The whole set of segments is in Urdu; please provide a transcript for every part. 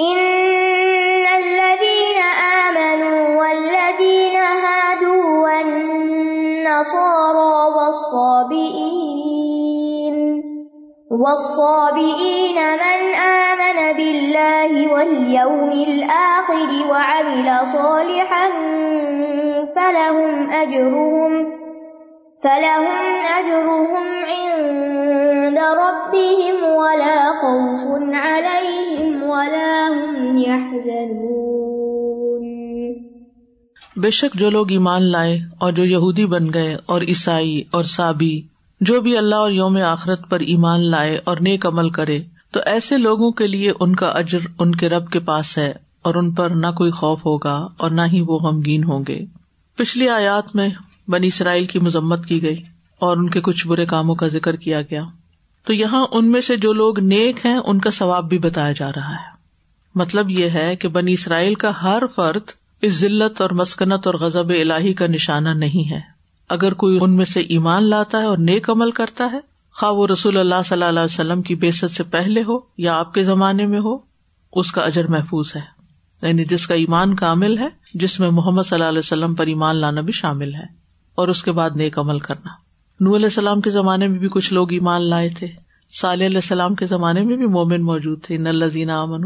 إن الذين آمنوا والذين هادوا والنصارى والصابئين والصابئين من آمن بالله واليوم الآخر وعمل صالحا فلهم أجرهم فلهم أجرهم عند ربهم ولا خوف عليهم ولا هم يحزنون۔ بے شک جو لوگ ایمان لائے اور جو یہودی بن گئے اور عیسائی اور سابی جو بھی اللہ اور یوم آخرت پر ایمان لائے اور نیک عمل کرے، تو ایسے لوگوں کے لیے ان کا اجر ان کے رب کے پاس ہے اور ان پر نہ کوئی خوف ہوگا اور نہ ہی وہ غمگین ہوں گے۔ پچھلی آیات میں بنی اسرائیل کی مذمت کی گئی اور ان کے کچھ برے کاموں کا ذکر کیا گیا۔ تو یہاں ان میں سے جو لوگ نیک ہیں، ان کا ثواب بھی بتایا جا رہا ہے۔ مطلب یہ ہے کہ بنی اسرائیل کا ہر فرد اس ذلت اور مسکنت اور غزب الہی کا نشانہ نہیں ہے۔ اگر کوئی ان میں سے ایمان لاتا ہے اور نیک عمل کرتا ہے، خواہ وہ رسول اللہ صلی اللہ علیہ وسلم کی بےسط سے پہلے ہو یا آپ کے زمانے میں ہو، اس کا اجر محفوظ ہے۔ یعنی جس کا ایمان کامل ہے، جس میں محمد صلی اللہ علیہ وسلم پر ایمان لانا بھی شامل ہے اور اس کے بعد نیک عمل کرنا۔ نور علیہ السلام کے زمانے میں بھی کچھ لوگ ایمان لائے تھے۔ صالح علیہ السلام کے زمانے میں بھی مومن موجود تھے۔ نلزین امن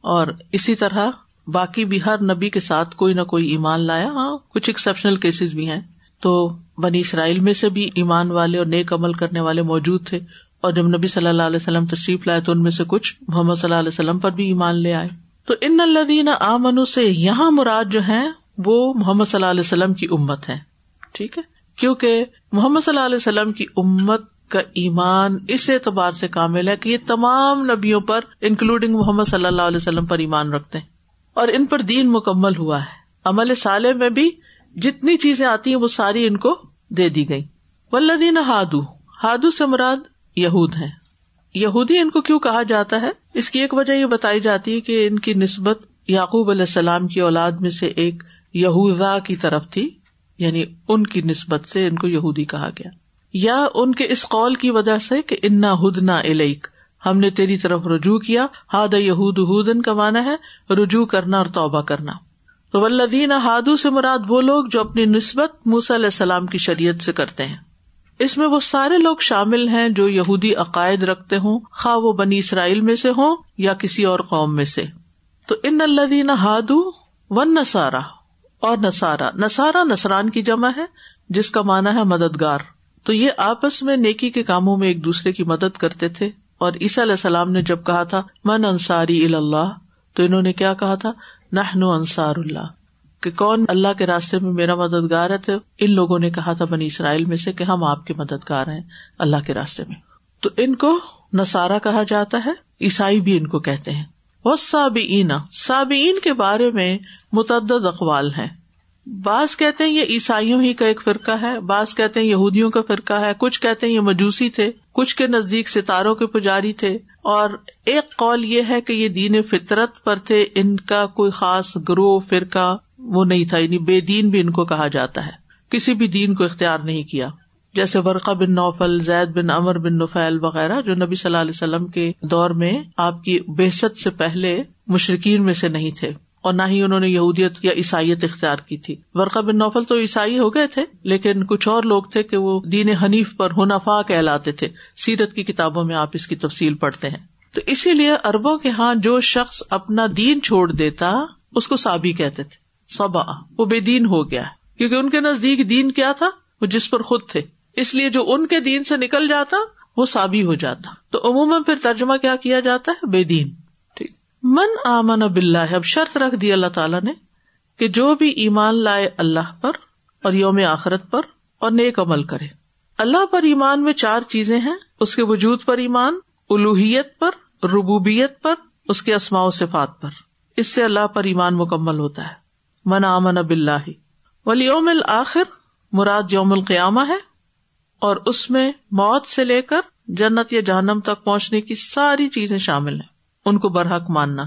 اور اسی طرح باقی بھی ہر نبی کے ساتھ کوئی نہ کوئی ایمان لایا۔ ہاں کچھ ایکسپشنل کیسز بھی ہیں۔ تو بنی اسرائیل میں سے بھی ایمان والے اور نیک عمل کرنے والے موجود تھے۔ اور جب نبی صلی اللہ علیہ وسلم تشریف لائے تو ان میں سے کچھ محمد صلی اللہ علیہ وسلم پر بھی ایمان لے آئے۔ تو ان الدین آمن سے یہاں مراد جو ہے وہ محمد صلی اللہ علیہ وسلم کی امت ہے ٹھیک ہے؟ کیونکہ محمد صلی اللہ علیہ وسلم کی امت کا ایمان اس اعتبار سے کامل ہے کہ یہ تمام نبیوں پر انکلوڈنگ محمد صلی اللہ علیہ وسلم پر ایمان رکھتے ہیں۔ اور ان پر دین مکمل ہوا ہے۔ عمل سالے میں بھی جتنی چیزیں آتی ہیں، وہ ساری ان کو دے دی گئی۔ ولدین ہادو ہادو سے مراد یہود ہیں۔ یہودی ان کو کیوں کہا جاتا ہے؟ اس کی ایک وجہ یہ بتائی جاتی ہے کہ ان کی نسبت یعقوب علیہ السلام کی اولاد میں سے ایک یہودا کی طرف تھی۔ یعنی ان کی نسبت سے ان کو یہودی کہا گیا۔ یا ان کے اس قول کی وجہ سے کہ انا ہدنا الیک ہم نے تیری طرف رجوع کیا ہاد یہود ہدن کا مانا ہے رجوع کرنا اور توبہ کرنا۔ تو ولدین ہادو سے مراد وہ لوگ جو اپنی نسبت موسی علیہ السلام کی شریعت سے کرتے ہیں۔ اس میں وہ سارے لوگ شامل ہیں جو یہودی عقائد رکھتے ہوں، خواہ وہ بنی اسرائیل میں سے ہوں یا کسی اور قوم میں سے۔ تو ان الدین ہادو ون نسارا اور نسارا نسارا نسران کی جمع ہے، جس کا مانا ہے مددگار۔ تو یہ آپس میں نیکی کے کاموں میں ایک دوسرے کی مدد کرتے تھے۔ اور عیسیٰ علیہ السلام نے جب کہا تھا، من انصاری اللہ تو انہوں نے کیا کہا تھا؟ نہ انصار اللہ کہ کون اللہ کے راستے میں میرا مددگار ہے ان لوگوں نے کہا تھا بنی اسرائیل میں سے کہ ہم آپ کے مددگار ہیں اللہ کے راستے میں۔ تو ان کو نسارا کہا جاتا ہے، عیسائی بھی ان کو کہتے ہیں۔ وہ سابئین سابئین کے بارے میں متعدد اقوال ہیں۔ بعض کہتے ہیں یہ عیسائیوں ہی کا ایک فرقہ ہے، بعض کہتے ہیں یہودیوں کا فرقہ ہے، کچھ کہتے ہیں یہ مجوسی تھے، کچھ کے نزدیک ستاروں کے پجاری تھے۔ اور ایک قول یہ ہے کہ یہ دین فطرت پر تھے، ان کا کوئی خاص گروہ، فرقہ وہ نہیں تھا یعنی بے دین بھی ان کو کہا جاتا ہے۔ کسی بھی دین کو اختیار نہیں کیا۔ جیسے ورقہ بن نوفل، زید بن امر بن نفیل وغیرہ، جو نبی صلی اللہ علیہ وسلم کے دور میں آپ کی بحثت سے پہلے مشرقین میں سے نہیں تھے۔ اور نہ ہی انہوں نے یہودیت یا عیسائیت اختیار کی تھی۔ ورقہ بن نوفل تو عیسائی ہو گئے تھے، لیکن کچھ اور لوگ تھے کہ وہ دین حنیف پر ہنفا کہلاتے تھے۔ سیرت کی کتابوں میں آپ اس کی تفصیل پڑھتے ہیں۔ تو اسی لیے اربوں کے یہاں جو شخص اپنا دین چھوڑ دیتا، اس کو سابی کہتے تھے۔ سبا وہ بے دین ہو گیا کیونکہ ان کے نزدیک دین کیا تھا؟ وہ جس پر خود تھے۔ اس لیے جو ان کے دین سے نکل جاتا، وہ سابی ہو جاتا۔ تو عموماً پھر ترجمہ کیا کیا جاتا ہے؟ بے دین۔ من آمن اب اللہ اب شرط رکھ دی اللہ تعالیٰ نے کہ جو بھی ایمان لائے اللہ پر اور یوم آخرت پر اور نیک عمل کرے۔ اللہ پر ایمان میں چار چیزیں ہیں، اس کے وجود پر ایمان، الوحیت پر، ربوبیت پر، اس کے اسماء و صفات پر۔ اس سے اللہ پر ایمان مکمل ہوتا ہے۔ من آمن اب اللہ ولی یوم الآخر، مراد یوم القیامہ ہے، اور اس میں موت سے لے کر جنت یا جہنم تک پہنچنے کی ساری چیزیں شامل ہیں۔ ان کو برحق ماننا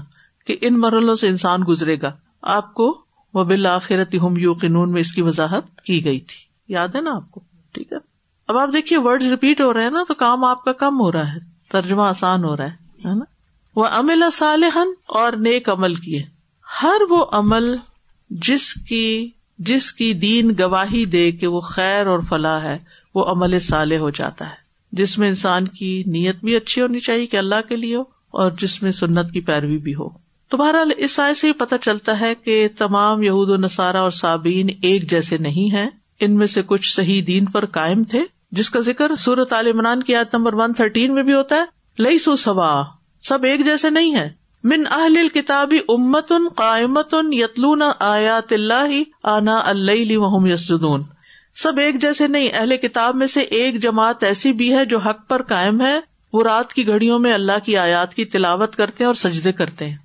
کہ ان مرحلوں سے انسان گزرے گا۔ آپ کو وہ بالآخرت ہم یو قنون میں اس کی وضاحت کی گئی تھی۔ یاد ہے نا آپ کو؟ ٹھیک ہے۔ اب آپ دیکھیے ورڈ ریپیٹ ہو رہے ہیں نا تو کام آپ کا کم ہو رہا ہے۔ ترجمہ آسان ہو رہا ہے نا؟ وہ امل صالحن اور نیک عمل کیے۔ ہر وہ عمل جس کی جس کی دین گواہی دے کہ وہ خیر اور فلاح ہے، وہ عمل صالح ہو جاتا ہے۔ جس میں انسان کی نیت بھی اچھی ہونی چاہیے کہ اللہ کے لیے ہو اور جس میں سنت کی پیروی بھی ہو۔ تو بہرحال اس آئے سے پتہ چلتا ہے کہ تمام یہود و نصارہ اور سابین ایک جیسے نہیں ہیں۔ ان میں سے کچھ صحیح دین پر قائم تھے، جس کا ذکر سورت عالمان کی یاد نمبر ون تھرٹین میں بھی ہوتا ہے۔ لئی سو سوا، سب ایک جیسے نہیں ہے من اہل کتابی امت ان قائمت ان یتلون آیات اللہ آنا اللہ وحم یسدون سب ایک جیسے نہیں، اہل کتاب میں سے ایک جماعت ایسی بھی ہے جو حق پر قائم ہے۔ وہ رات کی گھڑیوں میں اللہ کی آیات کی تلاوت کرتے ہیں اور سجدے کرتے ہیں۔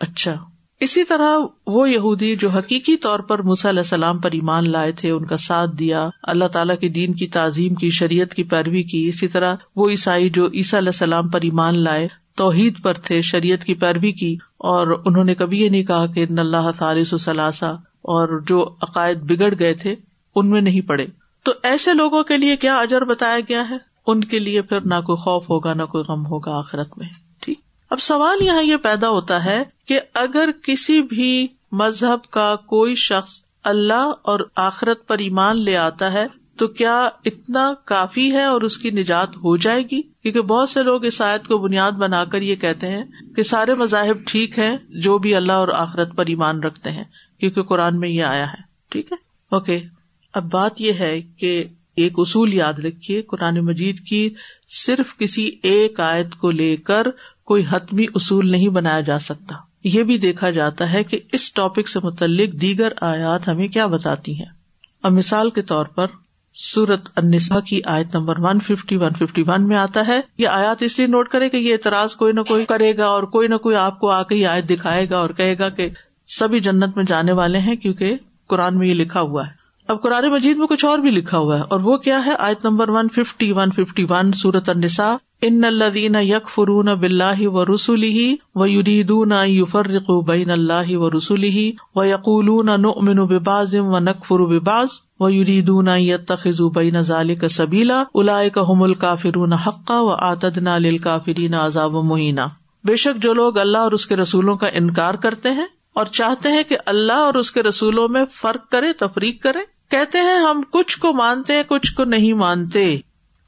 اچھا۔ اسی طرح وہ یہودی جو حقیقی طور پر علیہ السلام پر ایمان لائے تھے، ان کا ساتھ دیا، اللہ تعالیٰ کی دین کی تعظیم کی، شریعت کی پیروی کی، اسی طرح وہ عیسائی جو عیسیٰ علیہ السلام پر ایمان لائے، توحید پر تھے، شریعت کی پیروی کی، اور انہوں نے کبھی یہ نہیں کہا کہ اللہ تعالیث و ثلاثہ اور جو عقائد بگڑ گئے تھے، ان میں نہیں پڑے۔ تو ایسے لوگوں کے لیے کیا اجر بتایا گیا ہے؟ ان کے لیے پھر نہ کوئی خوف ہوگا، نہ کوئی غم ہوگا آخرت میں۔ ٹھیک۔ اب سوال یہاں یہ پیدا ہوتا ہے کہ اگر کسی بھی مذہب کا کوئی شخص اللہ اور آخرت پر ایمان لے آتا ہے، تو کیا اتنا کافی ہے اور اس کی نجات ہو جائے گی؟ کیونکہ بہت سے لوگ اس آیت کو بنیاد بنا کر یہ کہتے ہیں کہ سارے مذاہب ٹھیک ہے جو بھی اللہ اور آخرت پر ایمان رکھتے ہیں، کیونکہ قرآن میں یہ آیا ہے۔ ٹھیک ہے؟ اوکے۔ اب بات یہ ہے کہ ایک اصول یاد رکھیے، قرآن مجید کی صرف کسی ایک آیت کو لے کر کوئی حتمی اصول نہیں بنایا جا سکتا۔ یہ بھی دیکھا جاتا ہے کہ اس ٹاپک سے متعلق دیگر آیات ہمیں کیا بتاتی ہیں۔ اب مثال کے طور پر سورت انسا کی آیت number one fifty one fifty one میں آتا ہے۔ یہ آیات اس لیے نوٹ کرے کہ یہ اعتراض کوئی نہ کوئی کرے گا اور کوئی نہ کوئی آپ کو آ کے یہ آیت دکھائے گا اور کہے گا کہ سبھی جنت میں جانے والے ہیں کیونکہ قرآن میں یہ لکھا ہوا ہے۔ اب قرآن مجید میں کچھ اور بھی لکھا ہوا ہے اور وہ کیا ہے؟ آیت number one fifty one fifty one سورت النساء۔ ان الدین یک فرون بلّہ و رسولی و یریدون یفرق بین اللہ و رسولی و یقول نؤمن بباز و نقفر بباز و یریدون یتخذ بین ذالک سبیلا اولئک هم الکافرون حقا و آتدنا للکافرین عذاب مہینہ بے شک جو لوگ اللہ اور اس کے رسولوں کا انکار کرتے ہیں اور چاہتے ہیں کہ اللہ اور اس کے رسولوں میں فرق کرے، تفریق کرے کہتے ہیں ہم کچھ کو مانتے ہیں، کچھ کو نہیں مانتے۔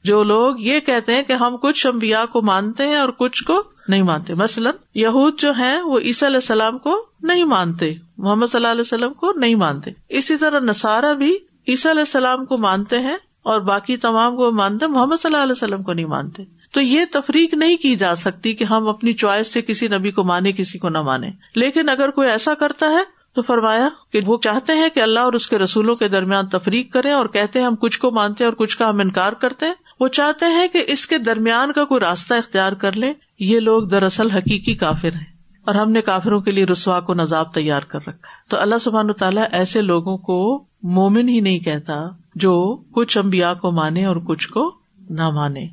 جو لوگ یہ کہتے ہیں کہ ہم کچھ امبیا کو مانتے ہیں اور کچھ کو نہیں مانتے۔ مثلاً، یہود جو ہیں، وہ عیسی علیہ السلام کو نہیں مانتے، محمد صلی اللہ علیہ وسلم کو نہیں مانتے۔ اسی طرح نسارا بھی عیسی علیہ السلام کو مانتے ہیں اور باقی تمام کو مانتے محمد صلی اللہ علیہ وسلم کو نہیں مانتے۔ تو یہ تفریق نہیں کی جا سکتی کہ ہم اپنی چوائس سے کسی نبی کو مانے کسی کو نہ مانے لیکن اگر کوئی ایسا کرتا ہے تو فرمایا کہ وہ چاہتے ہیں کہ اللہ اور اس کے رسولوں کے درمیان تفریق کرے اور کہتے ہیں ہم کچھ کو مانتے اور کچھ کا ہم انکار کرتے ہیں۔ وہ چاہتے ہیں کہ اس کے درمیان کا کوئی راستہ اختیار کر لے یہ لوگ دراصل حقیقی کافر ہیں اور ہم نے کافروں کے لیے رسوا کو نظاب تیار کر رکھا ہے۔ تو اللہ سبحان تعالیٰ ایسے لوگوں کو مومن ہی نہیں کہتا جو کچھ امبیا کو مانے اور کچھ کو نہ مانے۔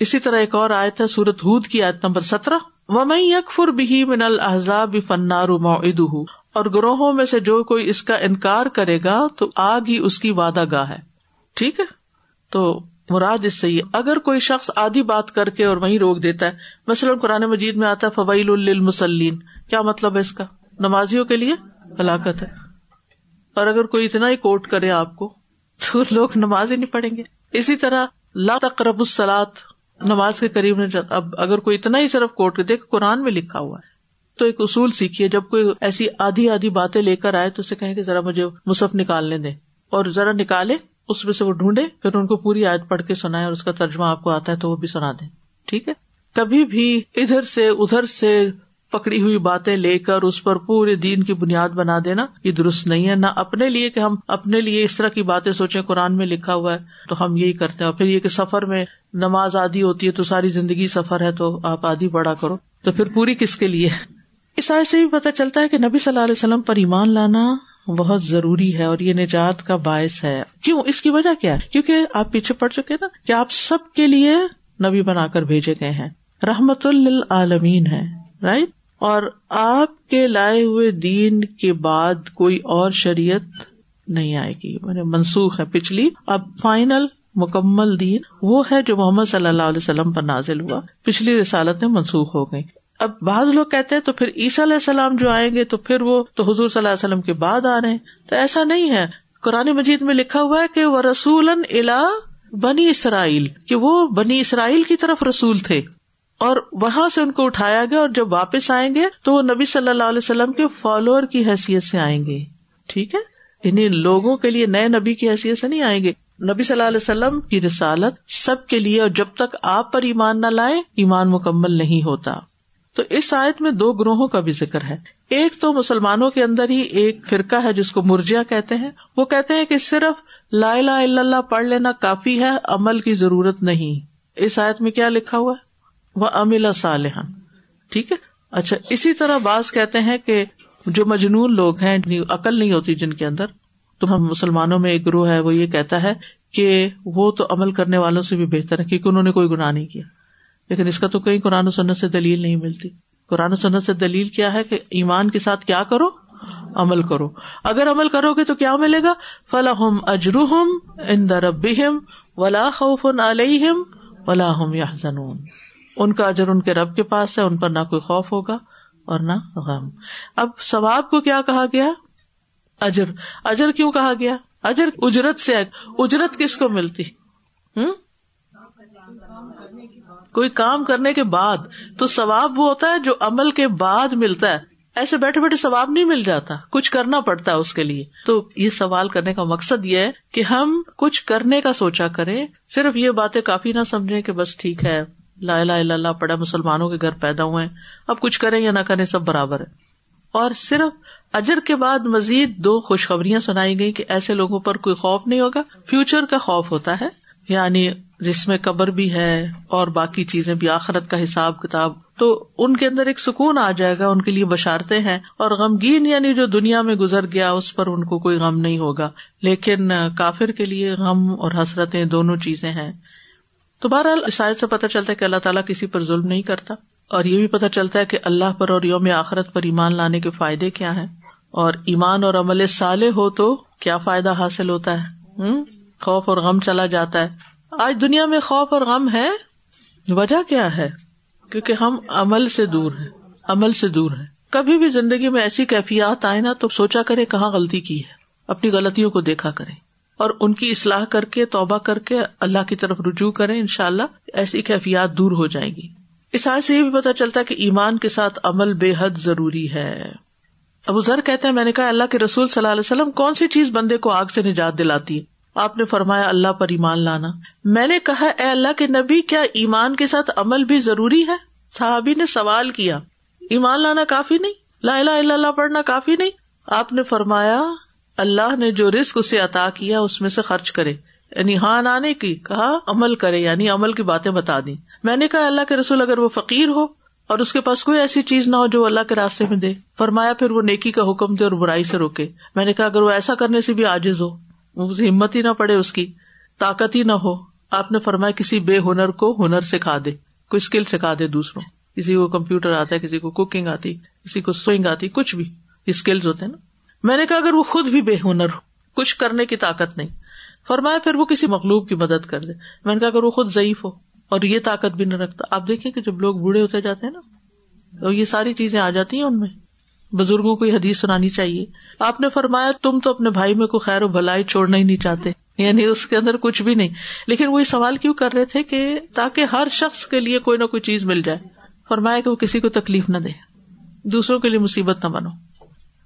اسی طرح ایک اور آئے تھا سورت ہود کی آیت نمبر سترہ۔ و میں یکفر بھی من الحضاب فنار اور گروہوں میں سے جو کوئی اس کا انکار کرے گا تو آگ ہی اس کی وعدہ گاہ ہے۔ ٹھیک ہے؟ تو مراد اس سے اگر کوئی شخص آدھی بات کر کے اور وہیں روک دیتا ہے، مثلاً قرآن مجید میں آتا ہے فوائل المسلین کیا مطلب ہے اس کا؟ نمازیوں کے لیے ہلاکت ہے۔ اور اگر کوئی اتنا ہی کوٹ کرے آپ کو، تو لوگ نماز ہی نہیں پڑھیں گے۔ اسی طرح، لا تقرب السلاد نماز کے قریب اب اگر کوئی اتنا ہی صرف کوٹ دیکھ قرآن میں لکھا ہوا ہے۔ تو ایک اصول سیکھیے، جب کوئی ایسی آدھی آدھی باتیں لے کر آئے تو اسے کہیں کہ ذرا مجھے مصحف نکالنے دیں۔ اور ذرا نکالے، اس میں سے وہ ڈھونڈے، پھر ان کو پوری آیت پڑھ کے سنائے اور اس کا ترجمہ آپ کو آتا ہے تو وہ بھی سنا دیں۔ ٹھیک ہے؟ کبھی بھی ادھر سے ادھر سے پکڑی ہوئی باتیں لے کر اس پر پورے دین کی بنیاد بنا دینا، یہ درست نہیں ہے۔ نہ اپنے لیے کہ ہم اپنے لیے اس طرح کی باتیں سوچیں، قرآن میں لکھا ہوا ہے تو ہم یہی کرتے ہیں۔ اور پھر یہ کہ سفر میں نماز آدھی ہوتی ہے تو ساری زندگی سفر ہے تو آپ آدھی بڑا کرو۔ تو پھر پوری کس کے لیے؟ اس آئے سے بھی پتا چلتا ہے کہ نبی صلی اللہ علیہ وسلم پر ایمان لانا بہت ضروری ہے اور یہ نجات کا باعث ہے۔ کیوں؟ اس کی وجہ کیا ہے؟ کیونکہ آپ پیچھے پڑ چکے نا کہ آپ سب کے لیے نبی بنا کر بھیجے گئے ہیں۔ رحمت للعالمین ہے رائٹ اور آپ کے لائے ہوئے دین کے بعد کوئی اور شریعت نہیں آئے گی۔ میں منسوخ ہے۔ پچھلی اب فائنل مکمل دین وہ ہے جو محمد صلی اللہ علیہ وسلم پر نازل ہوا۔ پچھلی رسالت میں منسوخ ہو گئی۔ اب بعض لوگ کہتے ہیں تو پھر عیسیٰ علیہ السلام جو آئیں گے تو پھر وہ تو حضور صلی اللہ علیہ وسلم کے بعد آ رہے ہیں۔ تو ایسا نہیں ہے۔ قرآن مجید میں لکھا ہوا ہے کہ وہ رسول الا بنی اسرائیل کہ وہ بنی اسرائیل کی طرف رسول تھے۔ اور وہاں سے ان کو اٹھایا گیا اور جب واپس آئیں گے تو وہ نبی صلی اللہ علیہ وسلم کے فالوور کی حیثیت سے آئیں گے۔ ٹھیک ہے؟ انہیں لوگوں کے لیے نئے نبی کی حیثیت سے نہیں آئیں گے۔ نبی صلی اللہ علیہ وسلم کی رسالت سب کے لیے اور جب تک آپ پر ایمان نہ لائے ایمان مکمل نہیں ہوتا۔ تو اس آیت میں دو گروہوں کا بھی ذکر ہے۔ ایک تو مسلمانوں کے اندر ہی ایک فرقہ ہے جس کو مرجیا کہتے ہیں۔ وہ کہتے ہیں کہ صرف لا الہ الا اللہ پڑھ لینا کافی ہے، عمل کی ضرورت نہیں۔ اس آیت میں کیا لکھا ہوا ہے؟ وہ املا صالح ٹھیک ہے؟ اچھا اسی طرح بعض کہتے ہیں کہ جو مجنون لوگ ہیں عقل نہیں ہوتی جن کے اندر، تو ہم مسلمانوں میں ایک گروہ ہے، وہ یہ کہتا ہے کہ وہ تو عمل کرنے والوں سے بھی بہتر ہے، کیونکہ انہوں نے کوئی گناہ نہیں کیا۔ لیکن اس کا تو کہیں قرآن و سنت سے دلیل نہیں ملتی۔ قرآن و سنت سے دلیل کیا ہے کہ ایمان کے ساتھ کیا کرو؟ عمل کرو۔ اگر عمل کرو گے تو کیا ملے گا؟ فلاحم اجروہم ان دربیم ولا خوف علیہم ولا ہم یا ان کا اجر ان کے رب کے پاس ہے، ان پر نہ کوئی خوف ہوگا اور نہ غم۔ اب ثواب کو کیا کہا گیا؟ اجر۔ اجر کیوں کہا گیا؟ اجر اجرت سے اجرت کس کو ملتی؟ ہوں کوئی کام کرنے کے بعد تو ثواب وہ ہوتا ہے جو عمل کے بعد ملتا ہے۔ ایسے بیٹھے بیٹھے ثواب نہیں مل جاتا، کچھ کرنا پڑتا ہے اس کے لیے۔ تو یہ سوال کرنے کا مقصد یہ ہے کہ ہم کچھ کرنے کا سوچا کریں، صرف یہ باتیں کافی نہ سمجھے کہ بس ٹھیک ہے، لا اللہ پڑا مسلمانوں کے گھر پیدا ہوئے اب کچھ کریں یا نہ کریں، سب برابر ہے۔ اور صرف اجر کے بعد مزید دو خوشخبریاں سنائی گئی کہ ایسے لوگوں پر کوئی خوف نہیں ہوگا۔ فیوچر کا خوف ہوتا ہے یعنی جس میں قبر بھی ہے اور باقی چیزیں بھی، آخرت کا حساب کتاب، تو ان کے اندر ایک سکون آ جائے گا، ان کے لیے بشارتے ہیں اور غمگین یعنی جو دنیا میں گزر گیا، اس پر ان کو کوئی غم نہیں ہوگا۔ لیکن کافر کے لیے غم اور حسرتیں دونوں چیزیں ہیں۔ تو بہرحال شاید سے پتہ چلتا ہے کہ اللہ تعالیٰ کسی پر ظلم نہیں کرتا۔ اور یہ بھی پتہ چلتا ہے کہ اللہ پر اور یوم آخرت پر ایمان لانے کے فائدے کیا ہیں۔ اور ایمان اور عمل سالے ہو تو کیا فائدہ حاصل ہوتا ہے؟ خوف اور غم چلا جاتا ہے۔ آج دنیا میں خوف اور غم ہے، وجہ کیا ہے؟ کیونکہ ہم عمل سے دور ہیں، عمل سے دور ہیں۔ کبھی بھی زندگی میں ایسی کیفیات آئے نا تو سوچا کرے کہاں غلطی کی ہے۔ اپنی غلطیوں کو دیکھا کرے اور ان کی اصلاح کر کے، توبہ کر کے اللہ کی طرف رجوع کرے ان شاء اللہ ایسی کیفیات دور ہو جائیں گی۔ اس آج سے یہ بھی پتا چلتا ہے کہ ایمان کے ساتھ عمل بے حد ضروری ہے۔ ابو ذر کہتے ہیں، میں نے کہا، اللہ کے رسول صلی اللہ علیہ وسلم کون سی چیز بندے کو آگ سے نجات دلاتی ہے؟ آپ نے فرمایا، اللہ پر ایمان لانا۔ میں نے کہا، اے اللہ کے نبی، کیا ایمان کے ساتھ عمل بھی ضروری ہے؟ صحابی نے سوال کیا۔ ایمان لانا کافی نہیں۔ لا الہ الا اللہ پڑھنا کافی نہیں۔ آپ نے فرمایا، اللہ نے جو رسک اسے عطا کیا، اس میں سے خرچ کرے۔ یعنی ہاں آنے کی، کہا، عمل کرے یعنی عمل کی باتیں بتا دی میں نے کہا، اللہ کے رسول اگر وہ فقیر ہو اور اس کے پاس کوئی ایسی چیز نہ ہو جو اللہ کے راستے میں دے۔ فرمایا، پھر وہ نیکی کا حکم دے اور برائی سے روکے۔ میں نے کہا، اگر وہ ایسا کرنے سے بھی آجز ہو ہمت ہی نہ پڑے اس کی۔ طاقت ہی نہ ہو۔ آپ نے فرمایا کسی بے ہنر کو ہنر سکھا دے، کوئی اسکل سکھا دے دوسروں۔ کسی کو کمپیوٹر آتا ہے، کسی کو کوکنگ آتی، کسی کو سوئنگ آتی، کچھ بھی۔ اسکلز ہوتے ہیں نا۔ میں نے کہا اگر وہ خود بھی بے ہنر ہو، کچھ کرنے کی طاقت نہیں۔ فرمایا پھر وہ کسی مخلوق کی مدد کر دے۔ میں نے کہا اگر وہ خود ضعیف ہو اور یہ طاقت بھی نہ رکھتا۔ آپ دیکھیں کہ جب لوگ بوڑھے ہوتے جاتے ہیں نا، تو یہ ساری چیزیں آ جاتی ہیں ان میں۔ بزرگوں کو یہ حدیث سنانی چاہیے آپ نے فرمایا تم تو اپنے بھائی میں کوئی خیر و بھلائی چھوڑنا ہی نہیں چاہتے۔ یعنی اس کے اندر کچھ بھی نہیں۔ لیکن وہ یہ سوال کیوں کر رہے تھے کہ تاکہ ہر شخص کے لیے کوئی نہ کوئی چیز مل جائے۔ فرمایا کہ وہ کسی کو تکلیف نہ دے۔ دوسروں کے لیے مصیبت نہ بنو۔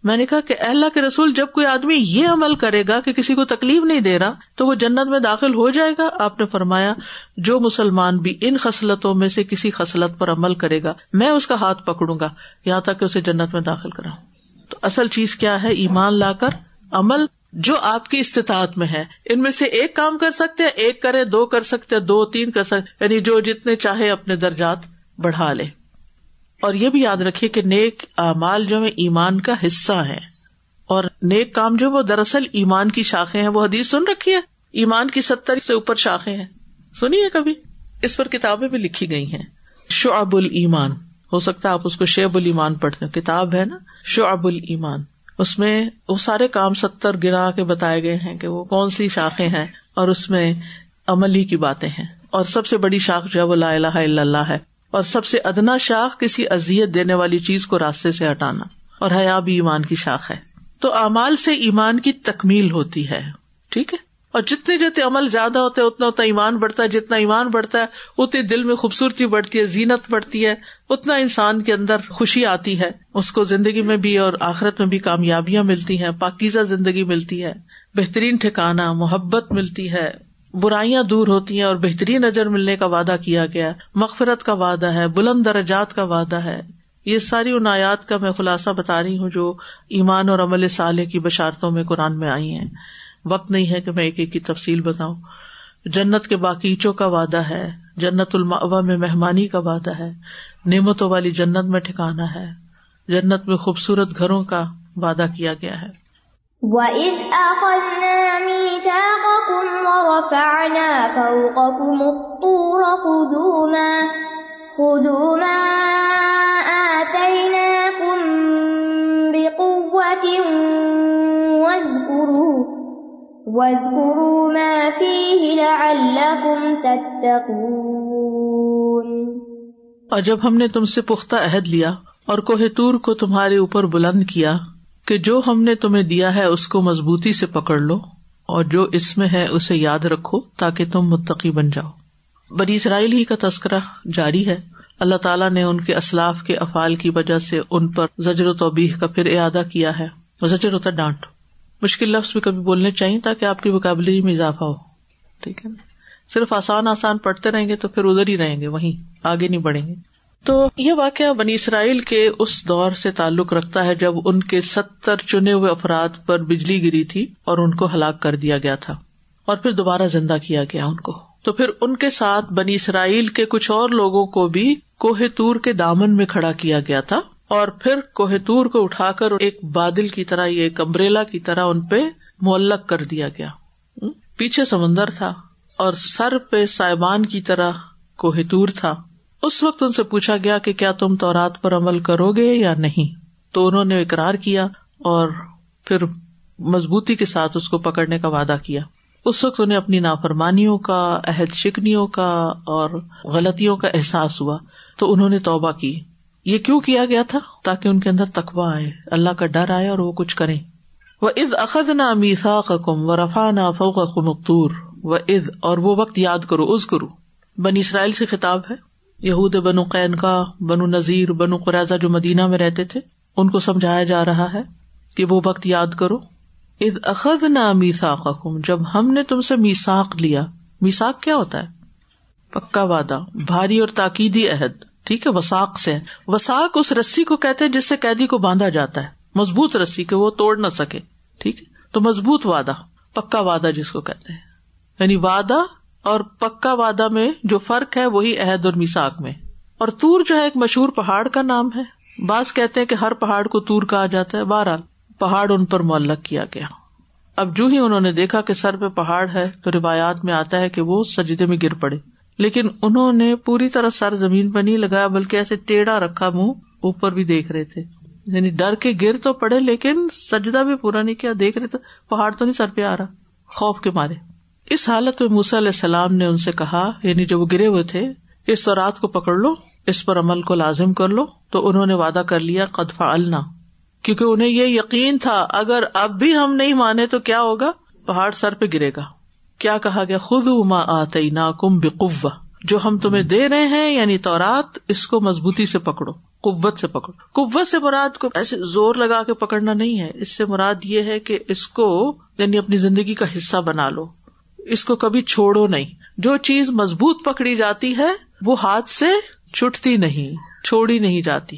میں نے کہا کہ اللہ کے رسول، جب کوئی آدمی یہ عمل کرے گا کہ کسی کو تکلیف نہیں دے رہا، تو وہ جنت میں داخل ہو جائے گا۔ آپ نے فرمایا، جو مسلمان بھی ان خصلتوں میں سے کسی خصلت پر عمل کرے گا، میں اس کا ہاتھ پکڑوں گا، یہاں تک کہ اسے جنت میں داخل کراؤں۔ اصل چیز کیا ہے؟ ایمان لا کر عمل جو آپ کی استطاعت میں ہے۔ ان میں سے ایک کام کر سکتے ایک کرے، دو کر سکتے دو، تین کر سکتے یعنی جو جتنے چاہے اپنے درجات بڑھا لے۔ اور یہ بھی یاد رکھیے کہ نیک اعمال جو ہے ایمان کا حصہ ہے اور نیک کام جو وہ دراصل ایمان کی شاخیں ہیں۔ وہ حدیث سن رکھی ہے؟ ایمان کی ستر سے اوپر شاخیں ہیں۔ سنیے کبھی۔ اس پر کتابیں بھی لکھی گئی ہیں۔ شعب المان ہو سکتا ہے آپ اس کو شعب المان پڑھتے کتاب ہے نا؟ شعب المان اس میں وہ سارے کام ستر گرا کے بتائے گئے ہیں کہ وہ کون سی شاخیں ہیں اور اس میں عملی کی باتیں ہیں۔ اور سب سے بڑی شاخ جو ہے وہ لا الہ الا اللہ ہے۔ اور سب سے ادنا شاخ کسی ازیت دینے والی چیز کو راستے سے ہٹانا۔ اور حیا بھی ایمان کی شاخ ہے۔ تو اعمال سے ایمان کی تکمیل ہوتی ہے۔ ٹھیک ہے؟ اور جتنے جتنے عمل زیادہ ہوتے ہیں، اتنا اتنا ایمان بڑھتا ہے۔ جتنا ایمان بڑھتا ہے، اتنی دل میں خوبصورتی بڑھتی ہے، زینت بڑھتی ہے۔ اتنا انسان کے اندر خوشی آتی ہے۔ اس کو زندگی میں بھی اور آخرت میں بھی کامیابیاں ملتی ہیں، پاکیزہ زندگی ملتی ہے۔ بہترین ٹھکانا محبت ملتی ہے۔ برائیاں دور ہوتی ہیں اور بہترین نظر ملنے کا وعدہ کیا گیا مغفرت کا وعدہ ہے، بلند درجات کا وعدہ ہے۔ یہ ساری ان آیات کا میں خلاصہ بتا رہی ہوں جو ایمان اور عمل سالے کی بشارتوں میں قرآن میں آئی ہیں۔ وقت نہیں ہے کہ میں ایک ایک کی تفصیل بتاؤں۔ جنت کے باغیچوں کا وعدہ ہے، جنت الماوا میں مہمانی کا وعدہ ہے۔ نعمتوں والی جنت میں ٹھکانا ہے۔ جنت میں خوبصورت گھروں کا وعدہ کیا گیا ہے۔ وَإِذْ أَخَذْنَا مِيثَاقَكُمْ وَرَفَعْنَا فَوْقَكُمُ الطُّورَ خُذُوا مَا خُذُوا مَا آتَيْنَاكُمْ بِقُوَّةٍ وَاذْكُرُوا وَاذْكُرُوا مَا فِيهِ لَعَلَّكُمْ تَتَّقُونَ. اور جب ہم نے تم سے پختہ عہد لیا اور کوہ تور کو تمہارے اوپر بلند کیا کہ جو ہم نے تمہیں دیا ہے اس کو مضبوطی سے پکڑ لو اور جو اس میں ہے اسے یاد رکھو تاکہ تم متقی بن جاؤ۔ بری اسرائیل ہی کا تذکرہ جاری ہے۔ اللہ تعالیٰ نے ان کے اسلاف کے افعال کی وجہ سے ان پر زجر و توبیح کا پھر اعادہ کیا ہے۔ زجر ہوتا ڈانٹ مشکل لفظ بھی کبھی بولنے چاہیے تاکہ آپ کی وکیبلری میں اضافہ ہو۔ ٹھیک ہے نا؟ صرف آسان آسان پڑھتے رہیں گے تو پھر ادھر ہی رہیں گے، وہیں آگے نہیں بڑھیں گے۔ تو یہ واقعہ بنی اسرائیل کے اس دور سے تعلق رکھتا ہے جب ان کے ستر چنے ہوئے افراد پر بجلی گری تھی اور ان کو ہلاک کر دیا گیا تھا اور پھر دوبارہ زندہ کیا گیا ان کو۔ تو پھر ان کے ساتھ بنی اسرائیل کے کچھ اور لوگوں کو بھی کوہ تور کے دامن میں کھڑا کیا گیا تھا۔ اور پھر کوہ تور کو اٹھا کر ایک بادل کی طرح ایک امبریلا کی طرح ان پہ معلق کر دیا گیا۔ پیچھے سمندر تھا اور سر پہ سائبان کی طرح کوہ تور تھا۔ اس وقت ان سے پوچھا گیا کہ کیا تم تو رات پر عمل کرو گے یا نہیں؟ تو انہوں نے اقرار کیا اور پھر مضبوطی کے ساتھ اس کو پکڑنے کا وعدہ کیا۔ اس وقت انہیں اپنی نافرمانیوں کا، عہد شکنیوں کا اور غلطیوں کا احساس ہوا۔ تو انہوں نے توبہ کی۔ یہ کیوں کیا گیا تھا؟ تاکہ ان کے اندر تقوا آئے۔ اللہ کا ڈر آئے اور وہ کچھ کرے وہ عز عقد نہ میسا کم و رفا نہ فوق مختور و عز اور وہ وقت یاد کرو از کرو بنی اسرائیل سے خطاب ہے۔ یہود بنو قین کا بنو نذیر، بنو قرضہ جو مدینہ میں رہتے تھے، ان کو سمجھایا جا رہا ہے کہ وہ وقت یاد کرو۔ اد اخذ نہ میساک جب ہم نے تم سے میساک لیا۔ میساک کیا ہوتا ہے؟ پکا وعدہ، بھاری اور تاکیدی عہد۔ ٹھیک ہے، وساق سے۔ وساق اس رسی کو کہتے جس سے قیدی کو باندھا جاتا ہے۔ مضبوط رسی کے وہ توڑ نہ سکے۔ ٹھیک ہے؟ تو مضبوط وعدہ، پکا وعدہ جس کو کہتے ہیں۔ یعنی وعدہ اور پکا وعدہ میں جو فرق ہے وہی عہد اور میساک میں۔ اور تور جو ہے، ایک مشہور پہاڑ کا نام ہے۔ بعض کہتے ہیں کہ ہر پہاڑ کو تور کہا جاتا ہے۔ بہرحال، پہاڑ ان پر معلق کیا گیا۔ اب جو ہی انہوں نے دیکھا کہ سر پہ پہاڑ ہے، تو روایات میں آتا ہے کہ وہ سجدے میں گر پڑے۔ لیکن انہوں نے پوری طرح سر زمین پہ نہیں لگایا، بلکہ ایسے ٹیڑھا رکھا منہ اوپر بھی دیکھ رہے تھے۔ یعنی ڈر کے گر تو پڑے، لیکن سجدہ بھی پورا نہیں کیا، دیکھ رہے تھے پہاڑ تو نہیں سر پہ آ رہا، خوف کے مارے۔ اس حالت میں موسی علیہ السلام نے ان سے کہا یعنی جب وہ گرے ہوئے تھے، اس تو رات کو پکڑ لو، اس پر عمل کو لازم کر لو۔ تو انہوں نے وعدہ کر لیا قدفا النا کیونکہ انہیں یہ یقین تھا، اگر اب بھی ہم نہیں مانے تو کیا ہوگا؟ پہاڑ سر پہ گرے گا۔ کیا کہا گیا؟ خود ما آتی نا کم بقوا جو ہم تمہیں دے رہے ہیں یعنی تورات، اس کو مضبوطی سے پکڑو، قوت سے پکڑو۔ قوت سے مراد کو ایسے زور لگا کے پکڑنا نہیں ہے۔ اس سے مراد یہ ہے کہ اس کو یعنی اپنی زندگی کا حصہ بنا لو۔ اس کو کبھی چھوڑو نہیں۔ جو چیز مضبوط پکڑی جاتی ہے، وہ ہاتھ سے چھٹتی نہیں، چھوڑی نہیں جاتی۔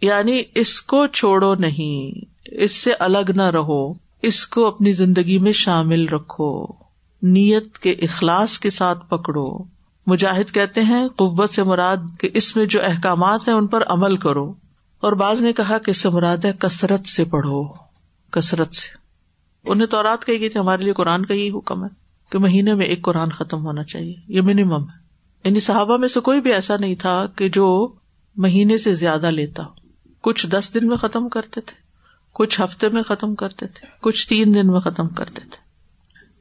یعنی اس کو چھوڑو نہیں۔ اس سے الگ نہ رہو۔ اس کو اپنی زندگی میں شامل رکھو۔ نیت کے اخلاص کے ساتھ پکڑو۔ مجاہد کہتے ہیں، قوت سے مراد کہ اس میں جو احکامات ہیں ان پر عمل کرو۔ اور بعض نے کہا کہ اس سے مراد ہے کثرت سے پڑھو۔ کثرت سے۔ انہیں تو رات کہی گئی تھی، ہمارے لیے قرآن کا ہی حکم ہے کہ مہینے میں ایک قرآن ختم ہونا چاہیے۔ یہ منیمم ہے۔ یعنی صحابہ میں سے کوئی بھی ایسا نہیں تھا کہ جو مہینے سے زیادہ لیتا۔ کچھ دس دن میں ختم کرتے تھے، کچھ ہفتے میں ختم کرتے تھے، کچھ تین دن میں ختم کرتے تھے۔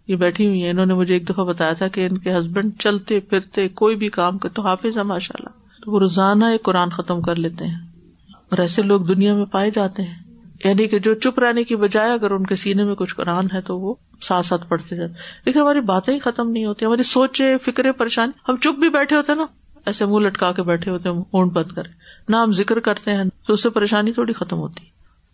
یہ بیٹھی ہوئی ہیں۔ انہوں نے مجھے ایک دفعہ بتایا تھا کہ ان کے ہسبینڈ چلتے پھرتے کوئی بھی کام کرتے حافظ ہے ماشاء اللہ تو وہ روزانہ ایک قرآن ختم کر لیتے ہیں۔ اور ایسے لوگ دنیا میں پائے جاتے ہیں۔ یعنی کہ جو چپ رہنے کی بجائے اگر ان کے سینے میں کچھ قرآن ہے تو وہ ساتھ ساتھ پڑھتے جاتے لیکن ہماری باتیں ہی ختم نہیں ہوتی۔ ہماری سوچے فکرے پریشانی ہم چپ بھی بیٹھے ہوتے نا۔ ایسے منہ لٹکا کے بیٹھے ہوتے ہیں، اونٹ بند کر نہ ہم ذکر کرتے ہیں، تو اس سے پریشانی تھوڑی ختم ہوتی۔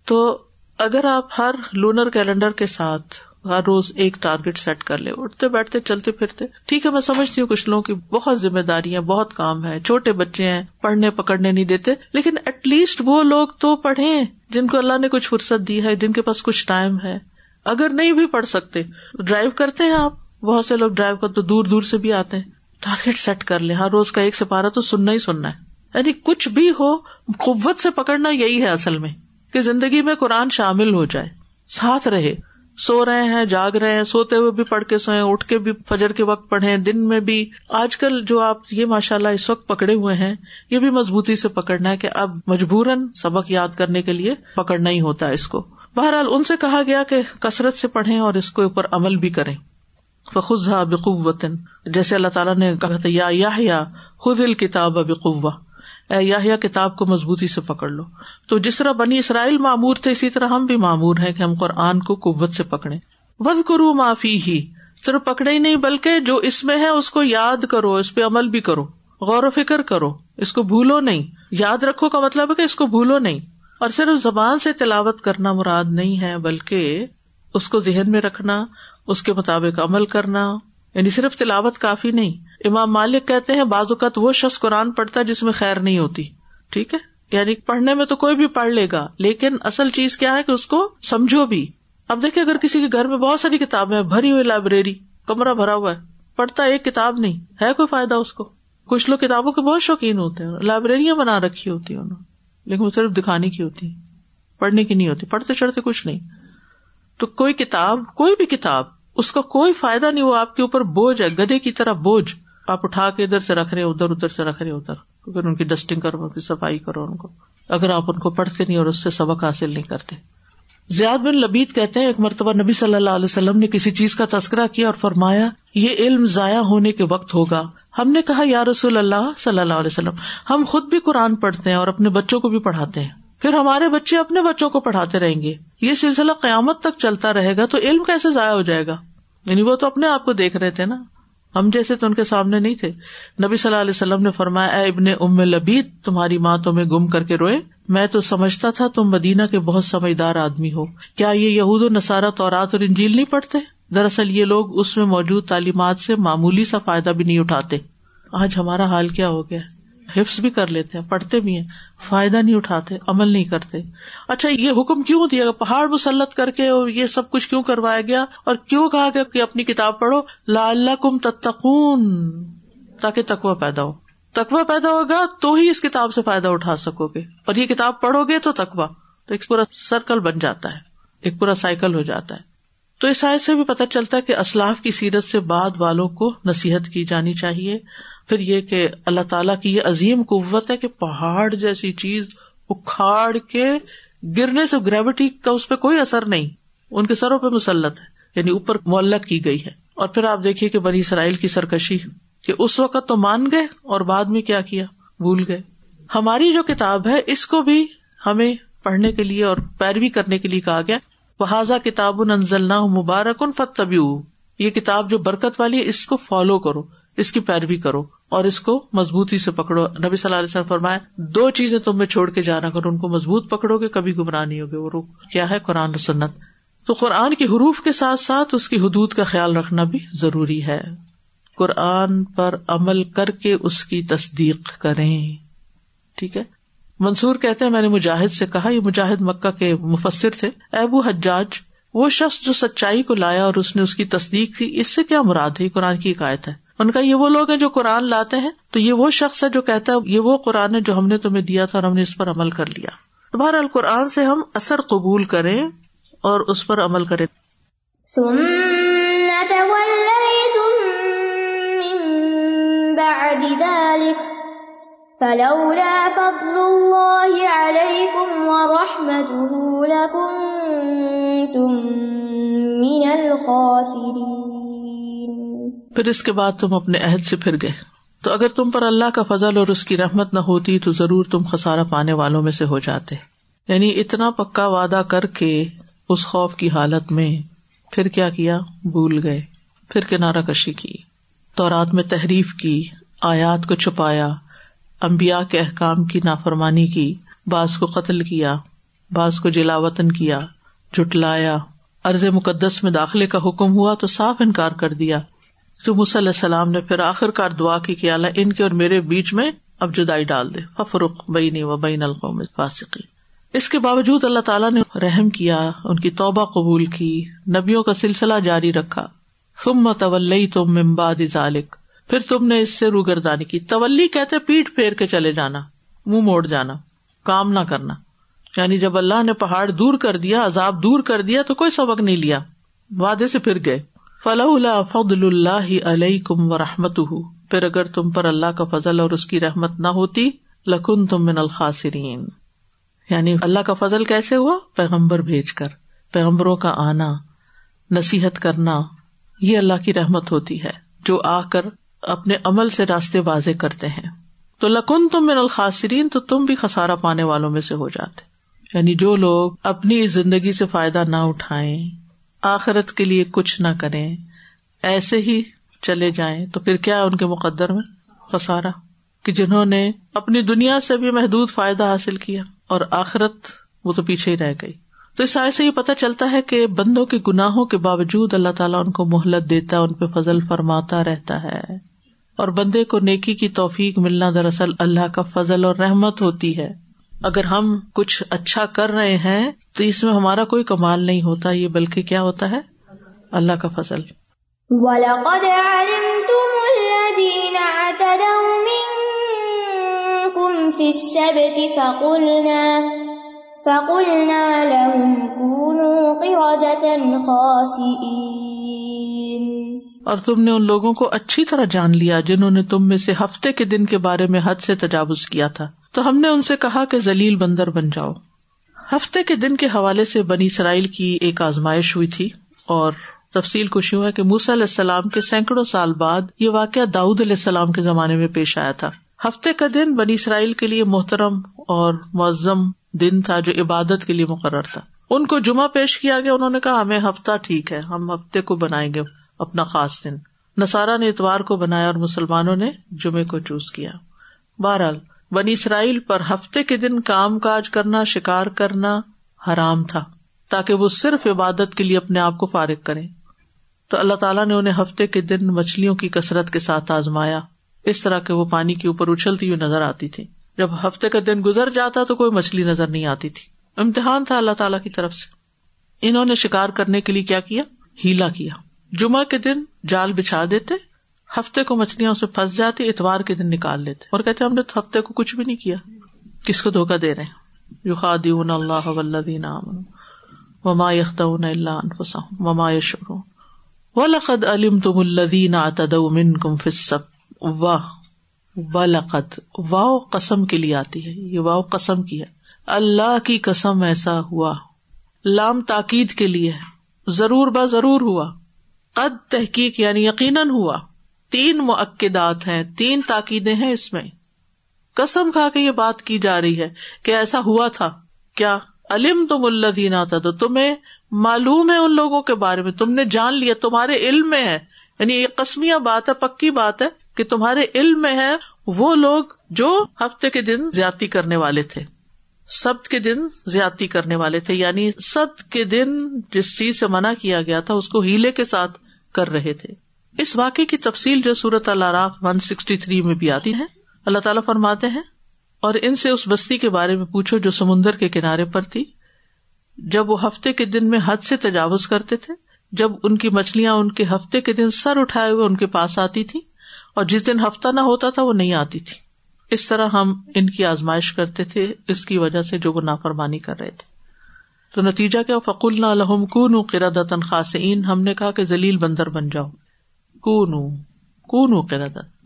تو اگر آپ ہر لونر کیلنڈر کے ساتھ ہر روز ایک ٹارگیٹ سیٹ کر لے، اٹھتے بیٹھتے، چلتے پھرتے۔ ٹھیک ہے، میں سمجھتی ہوں کچھ لوگوں کی بہت ذمہ داری بہت کام ہے۔ چھوٹے بچے ہیں، پڑھنے پکڑنے نہیں دیتے۔ لیکن ایٹ لیسٹ وہ لوگ تو پڑھے جن کو اللہ نے کچھ فرصت دی ہے، جن کے پاس کچھ ٹائم ہے۔ اگر نہیں بھی پڑھ سکتے ڈرائیو کرتے ہیں آپ۔ بہت سے لوگ ڈرائیو کر تو دور دور سے بھی آتے ہیں۔ ٹارگیٹ سیٹ کر لیں۔ ہر روز کا ایک سپارا تو سننا ہی سننا ہے۔ یعنی کچھ بھی ہو، قوت سے پکڑنا یہی ہے اصل میں، کہ زندگی میں قرآن شامل ہو جائے، ساتھ رہے۔ سو رہے ہیں، جاگ رہے ہیں، سوتے ہوئے بھی پڑھ کے سوئے اٹھ کے بھی فجر کے وقت پڑھے دن میں بھی۔ آج کل جو آپ یہ ماشاء اللہ اس وقت پکڑے ہوئے ہیں، یہ بھی مضبوطی سے پکڑنا ہے کہ اب مجبوراً سبق یاد کرنے کے لیے پکڑنا ہی ہوتا ہے اس کو۔ بہرحال ان سے کہا گیا کہ کثرت سے پڑھیں اور اس کو اوپر عمل بھی کریں۔ فخذ بقوتن جیسے اللہ تعالیٰ نے کہا تھا، یا خود الکتاب بقوا یا کتاب کو مضبوطی سے پکڑ لو۔ تو جس طرح بنی اسرائیل معمور تھے، اسی طرح ہم بھی معمور ہیں کہ ہم قرآن کو قوت سے پکڑے ود کرو معافی ہی صرف پکڑے ہی نہیں، بلکہ جو اس میں ہے، اس کو یاد کرو، اس پہ عمل بھی کرو۔ غور و فکر کرو، اس کو بھولو نہیں۔ یاد رکھو کا مطلب ہے کہ اس کو بھولو نہیں۔ اور صرف زبان سے تلاوت کرنا مراد نہیں ہے، بلکہ اس کو ذہن میں رکھنا، اس کے مطابق عمل کرنا۔ یعنی صرف تلاوت کافی نہیں امام مالک کہتے ہیں بعض اوقات وہ شخص قرآن پڑھتا ہے جس میں خیر نہیں ہوتی۔ ٹھیک ہے؟ یعنی پڑھنے میں تو کوئی بھی پڑھ لے گا، لیکن اصل چیز کیا ہے کہ اس کو سمجھو بھی۔ اب دیکھے اگر کسی کے گھر میں بہت ساری کتابیں بھری ہوئی لائبریری، کمرہ بھرا ہوا ہے، پڑھتا ایک کتاب نہیں، ہے کوئی فائدہ اس کو؟ کچھ لوگ کتابوں کے بہت شوقین ہوتے ہیں، لائبریریاں بنا رکھی ہوتی انہوں لیکن وہ صرف دکھانے کی ہوتی پڑھنے کی نہیں ہوتی، پڑھتے چڑھتے کچھ نہیں۔ تو کوئی کتاب، کوئی بھی کتاب، اس کا کوئی فائدہ نہیں، وہ آپ کے اوپر بوجھ ہے گدے کی طرح بوجھ۔ آپ اٹھا کے ادھر سے رکھ رہے ادھر ادھر سے رکھ رہے ادھر۔ پھر ان کی ڈسٹنگ کرو، ان کی صفائی کرو، ان کو۔ اگر آپ ان کو پڑھتے نہیں اور اس سے سبق حاصل نہیں کرتے۔ زیاد بن لبید کہتے ہیں، ایک مرتبہ نبی صلی اللہ علیہ وسلم نے کسی چیز کا تذکرہ کیا اور فرمایا، یہ علم ضائع ہونے کے وقت ہوگا۔ ہم نے کہا، یا رسول اللہ صلی اللہ علیہ وسلم، ہم خود بھی قرآن پڑھتے ہیں اور اپنے بچوں کو بھی پڑھاتے ہیں۔ پھر ہمارے بچے اپنے بچوں کو پڑھاتے رہیں گے۔ یہ سلسلہ قیامت تک چلتا رہے گا تو علم کیسے ضائع ہو جائے گا؟ یعنی وہ تو اپنے آپ کو دیکھ رہے تھے نا۔ ہم جیسے تو ان کے سامنے نہیں تھے۔ نبی صلی اللہ علیہ وسلم نے فرمایا، اے ابن ام لبید، تمہاری ماں تمہیں گم کر کے روئے۔ میں تو سمجھتا تھا تم مدینہ کے بہت سمجھدار آدمی ہو۔ کیا یہ یہود و نصارہ تورات اور انجیل نہیں پڑھتے؟ دراصل یہ لوگ اس میں موجود تعلیمات سے معمولی سا فائدہ بھی نہیں اٹھاتے۔ آج ہمارا حال کیا ہو گیا؟ حفظ بھی کر لیتے ہیں، پڑھتے بھی ہیں، فائدہ نہیں اٹھاتے، عمل نہیں کرتے۔ اچھا یہ حکم کیوں دیا پہاڑ مسلط کر کے یہ سب کچھ کیوں کروایا گیا؟ اور کیوں کہا گیا کہ اپنی کتاب پڑھو؟ لا اللہ کم تتقون، تاکہ تقوا پیدا ہو۔ تقوا پیدا ہوگا تو ہی اس کتاب سے فائدہ اٹھا سکو گے۔ اور یہ کتاب پڑھو گے تو تقوا تو ایک پورا سرکل بن جاتا ہے، ایک پورا سائیکل ہو جاتا ہے۔ تو اس آئے سے بھی پتہ چلتا ہے کہ اسلاف کی سیرت سے بعد والوں کو نصیحت کی جانی چاہیے۔ پھر یہ کہ اللہ تعالیٰ کی یہ عظیم قوت ہے کہ پہاڑ جیسی چیز اکھاڑ کے گرنے سے گریوٹی کا اس پہ کوئی اثر نہیں۔ ان کے سروں پہ مسلط ہے یعنی اوپر معلق کی گئی ہے۔ اور پھر آپ دیکھیے کہ بنی اسرائیل کی سرکشی کہ اس وقت تو مان گئے اور بعد میں کیا کیا؟ بھول گئے۔ ہماری جو کتاب ہے، اس کو بھی ہمیں پڑھنے کے لیے اور پیروی کرنے کے لیے کہا گیا وہ کتاب انزل مبارک ان فتبی یہ کتاب جو برکت والی ہے، اس کو فالو کرو۔ اس کی پیروی کرو اور اس کو مضبوطی سے پکڑو۔ نبی صلی اللہ علیہ وسلم فرمائے، دو چیزیں تم میں چھوڑ کے جانا کرو ان کو مضبوط پکڑو گے، کبھی گمراہ نہیں ہوگے۔ وہ کیا ہے؟ قرآن سنت۔ تو قرآن کی حروف کے ساتھ ساتھ اس کی حدود کا خیال رکھنا بھی ضروری ہے۔ قرآن پر عمل کر کے اس کی تصدیق کریں۔ ٹھیک ہے؟ منصور کہتے ہیں، میں نے مجاہد سے کہا، یہ مجاہد مکہ کے مفسر تھے۔ ابو حجاج، وہ شخص جو سچائی کو لایا اور اس نے اس کی تصدیق کی، اس سے کیا مراد ہے؟ قرآن کی ایک ہے۔ ان کا یہ وہ لوگ ہیں جو قرآن لاتے ہیں، تو یہ وہ شخص ہے جو کہتا ہے، یہ وہ قرآن ہے جو ہم نے تمہیں دیا تھا اور ہم نے اس پر عمل کر لیا۔ تمہارا القرآن سے ہم اثر قبول کریں اور اس پر عمل کریں۔ فلولا فضل الله عليكم ورحمته لكنتم من الخاسرين۔ پھر اس کے بعد تم اپنے عہد سے پھر گئے۔ تو اگر تم پر اللہ کا فضل اور اس کی رحمت نہ ہوتی تو ضرور تم خسارا پانے والوں میں سے ہو جاتے۔ یعنی اتنا پکا وعدہ کر کے اس خوف کی حالت میں پھر کیا کیا؟ بھول گئے۔ پھر کنارہ کشی کی۔ تو رات میں تحریف کی، آیات کو چھپایا امبیا کے احکام کی نافرمانی کی، بعض کو قتل کیا، بعض کو جلاوطن کیا جٹلایا ارض مقدس میں داخلے کا حکم ہوا تو صاف انکار کر دیا۔ تو علیہ السلام نے پھر آخر کار دعا کی کہ اللہ ان کے اور میرے بیچ میں اب جدائی ڈال دے۔ ففرق بینی و بین القوم فاسقی اس کے باوجود اللہ تعالیٰ نے رحم کیا، ان کی توبہ قبول کی، نبیوں کا سلسلہ جاری رکھا۔ تم طول تم ممباد ذالک پھر تم نے اس سے روگردانی کی۔ تولی کہتے پیٹ پھیر کے چلے جانا، منہ موڑ جانا، کام نہ کرنا۔ یعنی جب اللہ نے پہاڑ دور کر دیا، عذاب دور کر دیا تو کوئی سبق نہیں لیا۔ وعدے سے پھر گئے۔ فلاح فضل اللہ علیہ کم و رحمت پھر اگر تم پر اللہ کا فضل اور اس کی رحمت نہ ہوتی لکن تم من الخاصرین یعنی اللہ کا فضل کیسے ہوا؟ پیغمبر بھیج کر، پیغمبروں کا آنا، نصیحت کرنا، یہ اللہ کی رحمت ہوتی ہے، جو آ کر اپنے عمل سے راستے واضح کرتے ہیں۔ تو لکن تم من الخاصرین تو تم بھی خسارا پانے والوں میں سے ہو جاتے۔ یعنی جو لوگ اپنی زندگی سے فائدہ نہ اٹھائے آخرت کے لیے کچھ نہ کریں۔ ایسے ہی چلے جائیں۔ تو پھر کیا ان کے مقدر میں؟ خسارا کہ جنہوں نے اپنی دنیا سے بھی محدود فائدہ حاصل کیا اور آخرت وہ تو پیچھے ہی رہ گئی۔ تو اس سائے سے یہ پتا چلتا ہے کہ بندوں کے گناہوں کے باوجود اللہ تعالیٰ ان کو مہلت دیتا ان پہ فضل فرماتا رہتا ہے۔ اور بندے کو نیکی کی توفیق ملنا دراصل اللہ کا فضل اور رحمت ہوتی ہے۔ اگر ہم کچھ اچھا کر رہے ہیں تو اس میں ہمارا کوئی کمال نہیں ہوتا یہ بلکہ کیا ہوتا ہے؟ اللہ کا فضل۔ وَلَقَدْ عَلِمْتُمُ الَّذِينَ اعْتَدَوْا مِنْكُمْ فِي السَّبْتِ فَقُلْنَا فَقُلْنَا لَهُمْ كُونُوا قِرَدَةً خَاسِئِينَ۔ اور تم نے ان لوگوں کو اچھی طرح جان لیا جنہوں نے تم میں سے ہفتے کے دن کے بارے میں حد سے تجاوز کیا تھا۔ تو ہم نے ان سے کہا کہ ذلیل بندر بن جاؤ۔ ہفتے کے دن کے حوالے سے بنی اسرائیل کی ایک آزمائش ہوئی تھی اور تفصیل کچھ یوں ہے کہ موسی علیہ السلام کے سینکڑوں سال بعد یہ واقعہ داؤد علیہ السلام کے زمانے میں پیش آیا تھا۔ ہفتے کا دن بنی اسرائیل کے لیے محترم اور معذم دن تھا جو عبادت کے لیے مقرر تھا۔ ان کو جمعہ پیش کیا گیا، انہوں نے کہا، ہمیں ہفتہ ٹھیک ہے، ہم ہفتے کو بنائیں گے اپنا خاص دن۔ نسارا نے اتوار کو بنایا اور مسلمانوں نے جمعے کو چوز کیا۔ بہرحال بنی اسرائیل پر ہفتے کے دن کام کاج کرنا، شکار کرنا حرام تھا، تاکہ وہ صرف عبادت کے لیے اپنے آپ کو فارغ کرے تو اللہ تعالیٰ نے انہیں ہفتے کے دن مچھلیوں کی کثرت کے ساتھ آزمایا۔ اس طرح کے وہ پانی کے اوپر اچھلتی ہوئی نظر آتی تھی۔ جب ہفتے کا دن گزر جاتا تو کوئی مچھلی نظر نہیں آتی تھی۔ امتحان تھا اللہ تعالیٰ کی طرف سے۔ انہوں نے شکار کرنے کے لیے کیا کیا؟ ہیلا کیا۔ جمعہ کے دن جال بچھا دیتے ہفتے کو مچھلیاں اسے پھنس جاتی، اتوار کے دن نکال لیتے۔ اور کہتے ہم نے ہفتے کو کچھ بھی نہیں کیا۔ کس کو دھوکا دے رہے یو خادی اللہ ولدین وما یختون اللہ انفسا وما یشر و لقد علم تم الدین آتد من کم فسب واہ و لقد واؤ قسم کے لیے آتی ہے۔ یہ واؤ قسم کی ہے۔ اللہ کی قسم ایسا ہوا۔ لام تاکید کے لیے۔ ضرور با ضرور ہوا۔ قد تحقیق یعنی یقیناً ہوا۔ تین معقدات ہیں، تین تاکیدیں ہیں اس میں۔ کسم کھا کے یہ بات کی جا رہی ہے کہ ایسا ہوا تھا۔ کیا؟ علم تم اللہ دین آتا تو تمہیں معلوم ہے ان لوگوں کے بارے میں، تم نے جان لیا، تمہارے علم میں ہے۔ یعنی یہ قسمیہ بات ہے، پکی بات ہے کہ تمہارے علم میں ہے وہ لوگ جو ہفتے کے دن زیادتی کرنے والے تھے۔ سب کے دن زیادتی کرنے والے تھے یعنی سب کے دن جس چیز سے منع کیا گیا تھا، اس کو ہیلے کے ساتھ کر رہے تھے۔ اس واقعے کی تفصیل جو سورت اللہ ون سکسٹی تھری میں بھی آتی ہے، اللہ تعالیٰ فرماتے ہیں، اور ان سے اس بستی کے بارے میں پوچھو جو سمندر کے کنارے پر تھی۔ جب وہ ہفتے کے دن میں حد سے تجاوز کرتے تھے، جب ان کی مچھلیاں ان کے ہفتے کے دن سر اٹھائے ہوئے ان کے پاس آتی تھی اور جس دن ہفتہ نہ ہوتا تھا وہ نہیں آتی تھی۔ اس طرح ہم ان کی آزمائش کرتے تھے، اس کی وجہ سے جو وہ نافرمانی کر رہے تھے۔ تو نتیجہ کیا؟ فکول نہ الحم کن قرآن خاص ہم نے کہا کہ ذلیل بندر بن جاؤ۔ کون کون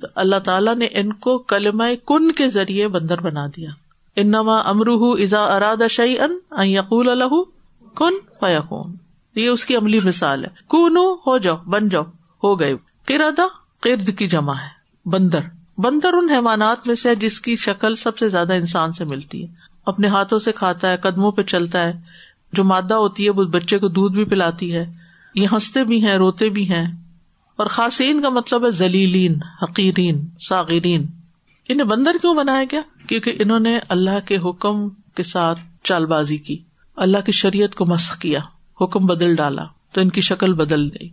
تو اللہ تعالیٰ نے ان کو کلم کن کے ذریعے بندر بنا دیا۔ انما امروہ ازا اراد شعی ان یقول الح کن فیقون یہ اس کی عملی مثال ہے۔ کون ہو جاؤ، بن جاؤ، ہو گئے۔ کردا کرد کی جمع ہے، بندر۔ بندر ان حیوانات میں سے جس کی شکل سب سے زیادہ انسان سے ملتی ہے۔ اپنے ہاتھوں سے کھاتا ہے، قدموں پہ چلتا ہے۔ جو مادہ ہوتی ہے، وہ بچے کو دودھ بھی پلاتی ہے۔ یہ ہنستے بھی ہیں، روتے بھی ہیں۔ اور خاصین کا مطلب ہے ذلیلین، حقیرین ساغرین انہیں بندر کیوں بنایا گیا؟ کیونکہ انہوں نے اللہ کے حکم کے ساتھ چال بازی کی۔ اللہ کی شریعت کو مسخ کیا، حکم بدل ڈالا، تو ان کی شکل بدل گئی۔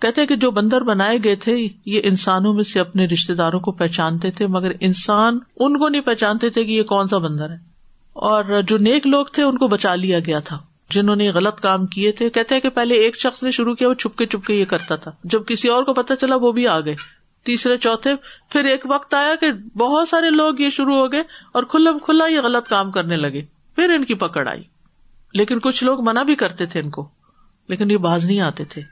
کہتے کہ جو بندر بنائے گئے تھے، یہ انسانوں میں سے اپنے رشتے داروں کو پہچانتے تھے، مگر انسان ان کو نہیں پہچانتے تھے کہ یہ کون سا بندر ہے۔ اور جو نیک لوگ تھے، ان کو بچا لیا گیا تھا۔ جنہوں نے غلط کام کیے تھے، کہتے ہیں کہ پہلے ایک شخص نے شروع کیا، وہ چھپکے چھپکے یہ کرتا تھا۔ جب کسی اور کو پتا چلا، وہ بھی آ گئے۔ تیسرے، چوتھے، پھر ایک وقت آیا کہ بہت سارے لوگ یہ شروع ہو گئے اور کھلا کھلا یہ غلط کام کرنے لگے۔ پھر ان کی پکڑ آئی۔ لیکن کچھ لوگ منع بھی کرتے تھے ان کو، لیکن یہ باز نہیں آتے تھے۔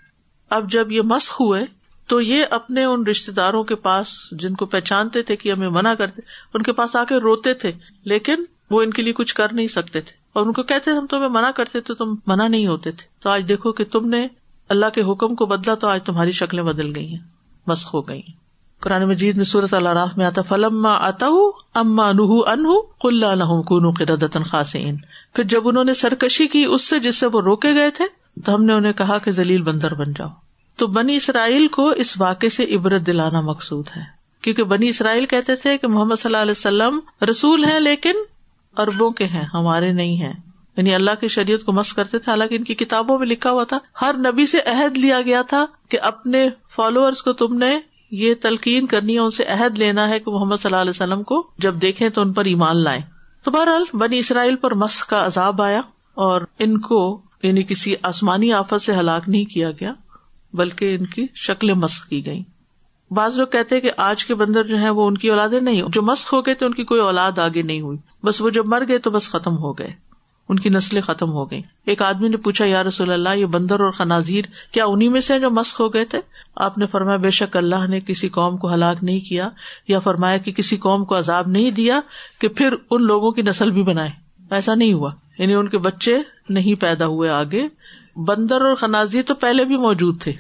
اب جب یہ مسخ ہوئے، تو یہ اپنے ان رشتے داروں کے پاس جن کو پہچانتے تھے کہ ہمیں منع کرتے، ان کے پاس آ کے روتے تھے، لیکن وہ ان کے لیے کچھ کر نہیں سکتے تھے۔ اور ان کو کہتے ہم تمہیں منع کرتے تھے تم منع نہیں ہوتے تھے۔ تو آج دیکھو کہ تم نے اللہ کے حکم کو بدلا تو آج تمہاری شکلیں بدل گئی ہیں، مسخ ہو گئی ہیں۔ قرآن مجید میں صورت اللہ راہ میں آتا فلم آتا ہوں اما نہ انہ کل کن قدن خاصین پھر جب انہوں نے سرکشی کی اس سے جس سے وہ روکے گئے تھے، تو ہم نے انہیں کہا کہ ذلیل بندر بن جاؤ۔ تو بنی اسرائیل کو اس واقعے سے عبرت دلانا مقصود ہے۔ کیونکہ بنی اسرائیل کہتے تھے کہ محمد صلی اللہ علیہ وسلم رسول ہیں لیکن اربوں کے ہیں، ہمارے نہیں ہیں۔ یعنی اللہ کی شریعت کو مس کرتے تھے، حالانکہ ان کی کتابوں میں لکھا ہوا تھا، ہر نبی سے عہد لیا گیا تھا کہ اپنے فالوورس کو تم نے یہ تلقین کرنی ہے، ان سے عہد لینا ہے کہ محمد صلی اللہ علیہ وسلم کو جب دیکھیں تو ان پر ایمان لائیں۔ تو بہرحال بنی اسرائیل پر مس کا عذاب آیا اور ان کو یعنی کسی آسمانی آفت سے ہلاک نہیں کیا گیا، بلکہ ان کی شکلیں مسق کی گئی بعض لوگ کہتے کہ آج کے بندر جو ہے وہ ان کی اولادیں نہیں، جو مسق ہو گئے تو ان کی کوئی اولاد آگے نہیں ہوئی۔ بس وہ جب مر گئے تو بس ختم ہو گئے۔ ان کی نسلیں ختم ہو گئی ایک آدمی نے پوچھا، یا رسول اللہ، یہ بندر اور خنازیر کیا انہیں میں سے جو مسق ہو گئے تھے؟ آپ نے فرمایا، بے شک اللہ نے کسی قوم کو ہلاک نہیں کیا یا فرمایا کہ کسی قوم کو عذاب نہیں دیا کہ پھر ان لوگوں کی نسل بھی بنائے۔ ایسا نہیں ہوا۔ یعنی ان کے بچے نہیں پیدا ہوئے آگے۔ بندر اور خنازیر تو پہلے بھی موجود تھے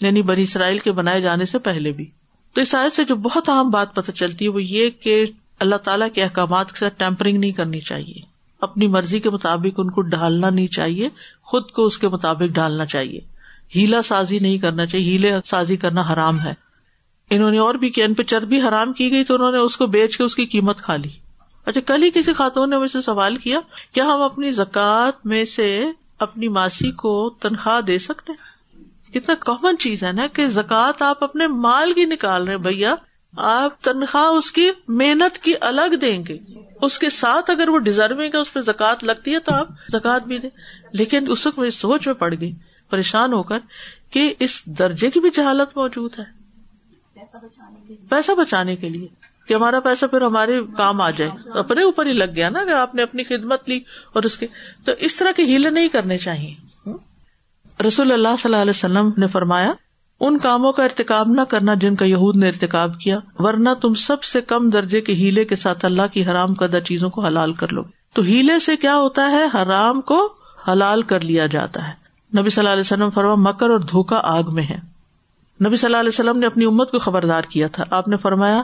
یعنی بنی اسرائیل کے بنائے جانے سے پہلے بھی۔ تو اس آیت سے جو بہت اہم بات پتہ چلتی ہے وہ یہ کہ اللہ تعالیٰ کے احکامات کے ساتھ ٹیمپرنگ نہیں کرنی چاہیے۔ اپنی مرضی کے مطابق ان کو ڈالنا نہیں چاہیے، خود کو اس کے مطابق ڈالنا چاہیے۔ ہیلا سازی نہیں کرنا چاہیے، ہیلے سازی کرنا حرام ہے۔ انہوں نے اور بھی کیا، ان پہ چربی حرام کی گئی تو انہوں نے اس کو بیچ کے اس کی قیمت کھا لی۔ اچھا کل ہی کسی خاتون نے مجھ سے سوال کیا کیا ہم اپنی زکوٰۃ میں سے اپنی ماسی کو تنخواہ دے سکتے؟ کتنا کامن چیز ہے نا کہ زکوٰۃ آپ اپنے مال کی نکال رہے بھیا۔ آپ تنخواہ اس کی محنت کی الگ دیں گے۔ اس کے ساتھ اگر وہ ڈیزرونگ ہے اس پہ زکات لگتی ہے تو آپ زکات بھی دیں۔ لیکن اس وقت میری سوچ میں پڑ گئی پریشان ہو کر کہ اس درجے کی بھی جہالت موجود ہے۔ پیسہ بچانے کے لیے۔ کہ ہمارا پیسہ پھر ہمارے کام آ جائے۔ اپنے اوپر ہی لگ گیا نا کہ آپ نے اپنی خدمت لی اور اس کے۔ تو اس طرح کے ہیلے نہیں کرنے چاہیے۔ رسول اللہ صلی اللہ علیہ وسلم نے فرمایا ان کاموں کا ارتقاب نہ کرنا جن کا یہود نے ارتقاب کیا، ورنہ تم سب سے کم درجے کے ہیلے کے ساتھ اللہ کی حرام کردہ چیزوں کو حلال کر لو تو ہیلے سے کیا ہوتا ہے؟ حرام کو حلال کر لیا جاتا ہے۔ نبی صلی اللہ علیہ وسلم فرما، مکر اور دھوکا آگ میں ہے۔ نبی صلی اللہ علیہ وسلم نے اپنی امت کو خبردار کیا تھا۔ آپ نے فرمایا،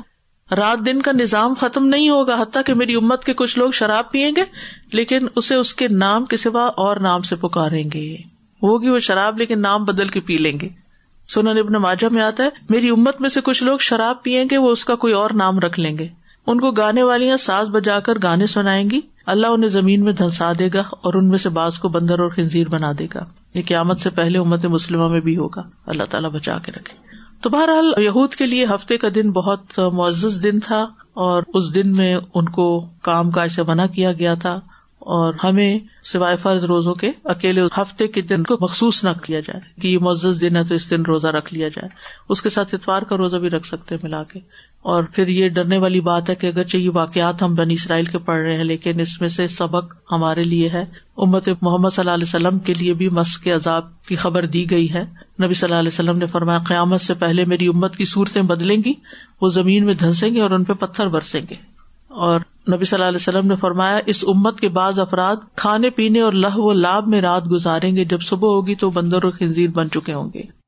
رات دن کا نظام ختم نہیں ہوگا، حتیٰ کہ میری امت کے کچھ لوگ شراب پیئیں گے، لیکن اسے اس کے نام کے سوا اور نام سے پکاریں گے۔ ہوگی وہ شراب، لیکن نام بدل کے پی لیں گے۔ سنا ابن ماجا میں آتا ہے، میری امت میں سے کچھ لوگ شراب پیئیں گے، وہ اس کا کوئی اور نام رکھ لیں گے۔ ان کو گانے والیاں ساز بجا کر گانے سنائیں گی۔ اللہ انہیں زمین میں دھنسا دے گا اور ان میں سے بعض کو بندر اور خنزیر بنا دے گا۔ یہ قیامت سے پہلے امت مسلمہ میں بھی ہوگا۔ اللہ تعالیٰ بچا کے رکھے۔ تو بہرحال یہود کے لیے ہفتے کا دن بہت معزز دن تھا اور اس دن میں ان کو کام کاج سے منع کیا گیا تھا۔ اور ہمیں سوائے فرض روزوں کے اکیلے ہفتے کے دن کو مخصوص نہ کیا جائے کہ یہ معزز دن ہے تو اس دن روزہ رکھ لیا جائے۔ اس کے ساتھ اتوار کا روزہ بھی رکھ سکتے ملا کے۔ اور پھر یہ ڈرنے والی بات ہے کہ اگر یہ واقعات ہم بنی اسرائیل کے پڑھ رہے ہیں، لیکن اس میں سے سبق ہمارے لیے ہے۔ امت محمد صلی اللہ علیہ وسلم کے لیے بھی مس کے عذاب کی خبر دی گئی ہے۔ نبی صلی اللہ علیہ وسلم نے فرمایا، قیامت سے پہلے میری امت کی صورتیں بدلیں گی، وہ زمین میں دھنسیں گے اور ان پہ پتھر برسیں گے۔ اور نبی صلی اللہ علیہ وسلم نے فرمایا، اس امت کے بعض افراد کھانے پینے اور لہ و لاب میں رات گزاریں گے، جب صبح ہوگی تو بندر اور خنزیر بن چکے ہوں گے۔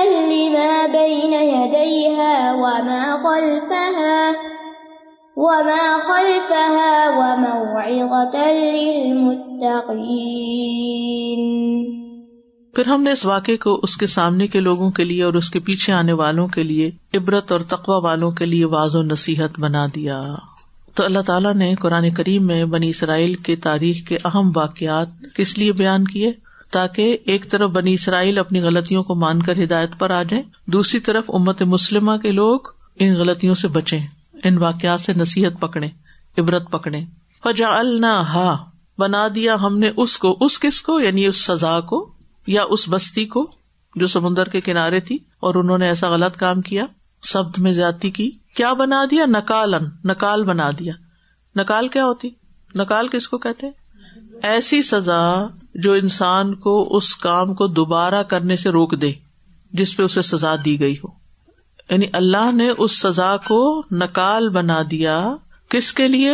لما بين يديها وما خلفها وما خلفها وموعظة للمتقين۔ پھر ہم نے اس واقعے کو اس کے سامنے کے لوگوں کے لیے اور اس کے پیچھے آنے والوں کے لیے، عبرت اور تقوا والوں کے لیے واض و نصیحت بنا دیا۔ تو اللہ تعالیٰ نے قرآن کریم میں بنی اسرائیل کے تاریخ کے اہم واقعات کس لیے بیان کیے؟ تاکہ ایک طرف بنی اسرائیل اپنی غلطیوں کو مان کر ہدایت پر آ جائیں، دوسری طرف امت مسلمہ کے لوگ ان غلطیوں سے بچیں، ان واقعات سے نصیحت پکڑے عبرت پکڑے فجا ہا بنا دیا ہم نے اس کو، اس کس کو؟ یعنی اس سزا کو۔ یا اس بستی کو جو سمندر کے کنارے تھی اور انہوں نے ایسا غلط کام کیا؟ سبد میں زیادتی کی۔ کیا بنا دیا؟ نکالن، نکال بنا دیا۔ نکال کیا ہوتی؟ نکال کس کو کہتے ایسی سزا جو انسان کو اس کام کو دوبارہ کرنے سے روک دے، جس پہ اسے سزا دی گئی ہو۔ یعنی اللہ نے اس سزا کو نکال بنا دیا کس کے لیے؟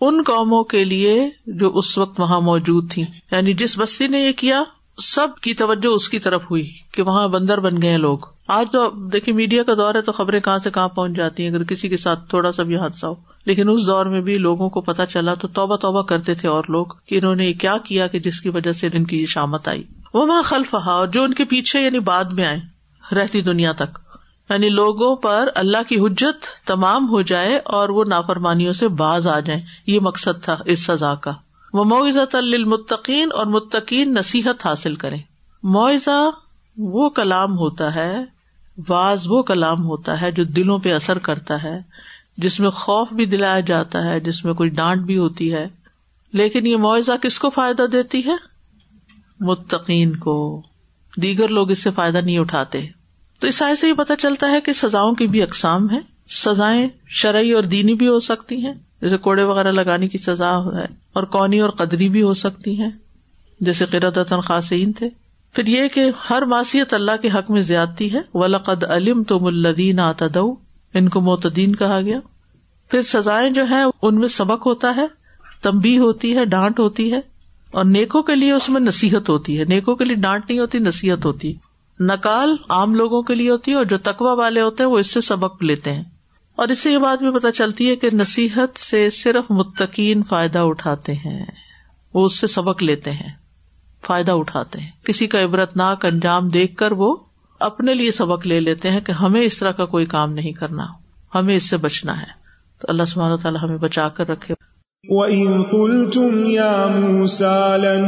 ان قوموں کے لیے جو اس وقت وہاں موجود تھی یعنی جس بستی نے یہ کیا سب کی توجہ اس کی طرف ہوئی کہ وہاں بندر بن گئے لوگ۔ آج تو دیکھیے میڈیا کا دور ہے تو خبریں کہاں سے کہاں پہنچ جاتی ہیں۔ اگر کسی کے ساتھ تھوڑا سا بھی حادثہ ہو۔ لیکن اس دور میں بھی لوگوں کو پتا چلا تو توبہ توبہ کرتے تھے اور لوگ کہ انہوں نے کیا کیا کہ جس کی وجہ سے ان کی یہ شامت آئی۔ وہ وہاں خلف اور جو ان کے پیچھے یعنی بعد میں آئے، رہتی دنیا تک۔ یعنی لوگوں پر اللہ کی حجت تمام ہو جائے اور وہ نافرمانیوں سے باز آ جائیں۔ یہ مقصد تھا اس سزا کا۔ وہ معزت المتقین اور متقین نصیحت حاصل کرے معیزہ وہ کلام ہوتا ہے، واز وہ کلام ہوتا ہے جو دلوں پہ اثر کرتا ہے، جس میں خوف بھی دلایا جاتا ہے، جس میں کوئی ڈانٹ بھی ہوتی ہے۔ لیکن یہ معاوضہ کس کو فائدہ دیتی ہے؟ متقین کو۔ دیگر لوگ اس سے فائدہ نہیں اٹھاتے۔ تو اس سے یہ پتا چلتا ہے کہ سزاؤں کی بھی اقسام ہے سزائیں شرعی اور دینی بھی ہو سکتی ہیں۔ جیسے کوڑے وغیرہ لگانے کی سزا ہے، اور کونی اور قدری بھی ہو سکتی ہیں، جیسے قرآن خاصین تھے۔ پھر یہ کہ ہر معصیت اللہ کے حق میں زیادتی ہے۔ ولقد علم تو ملدین آتد ان کو معتدین کہا گیا۔ پھر سزائیں جو ہے ان میں سبق ہوتا ہے تمبی ہوتی ہے، ڈانٹ ہوتی ہے، اور نیکوں کے لیے اس میں نصیحت ہوتی ہے۔ نیکوں کے لیے ڈانٹ نہیں ہوتی، نصیحت ہوتی۔ نکال عام لوگوں کے لیے ہوتی ہے، اور جو تقوا والے ہوتے ہیں، وہ اس سے سبق لیتے ہیں۔ اور اس سے یہ بات بھی پتا چلتی ہے کہ نصیحت سے صرف متقین فائدہ اٹھاتے ہیں۔ وہ اس سے سبق لیتے ہیں، فائدہ اٹھاتے ہیں۔ کسی کا عبرت ناک انجام دیکھ کر وہ اپنے لیے سبق لے لیتے ہیں کہ ہمیں اس طرح کا کوئی کام نہیں کرنا، ہمیں اس سے بچنا ہے۔ تو اللہ سبحانہ تعالیٰ ہمیں بچا کر رکھے۔ وَإِن قُلْتُمْ يَا مُوسَى لَن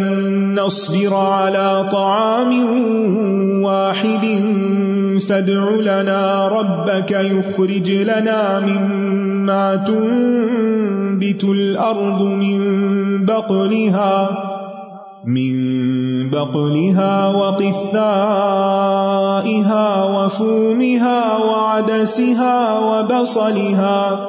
نَصْبِرَ عَلَى طَعَامٍ وَاحِدٍ فَادْعُ لَنَا رَبَّكَ يُخْرِجْ لَنَا مِمَّا تُنبِتُ الْأَرْضُ مِن بَقْلِهَا من بقلها وقثائها وفومها وعدسها وبصلها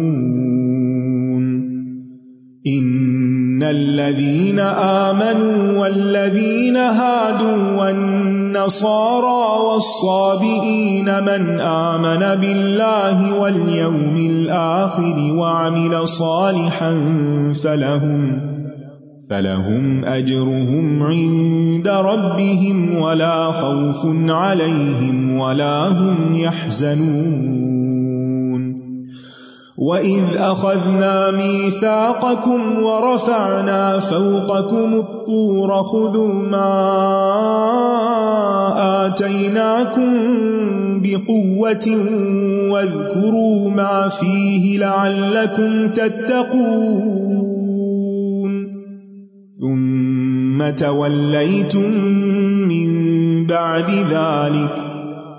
الذين امنوا والذين هادوا والنصارى والصابئين من امن بالله واليوم الاخر وعمل صالحا فلهم فلهم اجرهم عند ربهم ولا خوف عليهم ولا هم يحزنون وَإِذْ أَخَذْنَا مِيثَاقَكُمْ وَرَفَعْنَا فَوْقَكُمُ الطُّورَ خُذُوا مَا آتَيْنَاكُمْ بِقُوَّةٍ وَاذْكُرُوا مَا فِيهِ لَعَلَّكُمْ تَتَّقُونَ ثُمَّ تَوَلَّيْتُمْ مِنْ بعد ذلك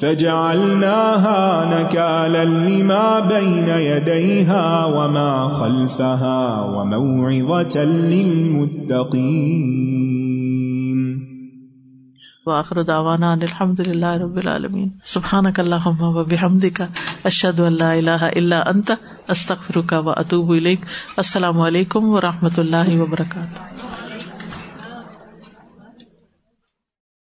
فجعلناها نكالا لما بين يديها وما خلفها وموعظة للمتقين. واخر دعوانا ان الحمد للہ رب العالمین. سبحانک اللہم و بحمدک، اشہد ان لا الہ الا انت، استغفرک و اتوب السلام علیکم و رحمۃ اللہ وبرکاتہ.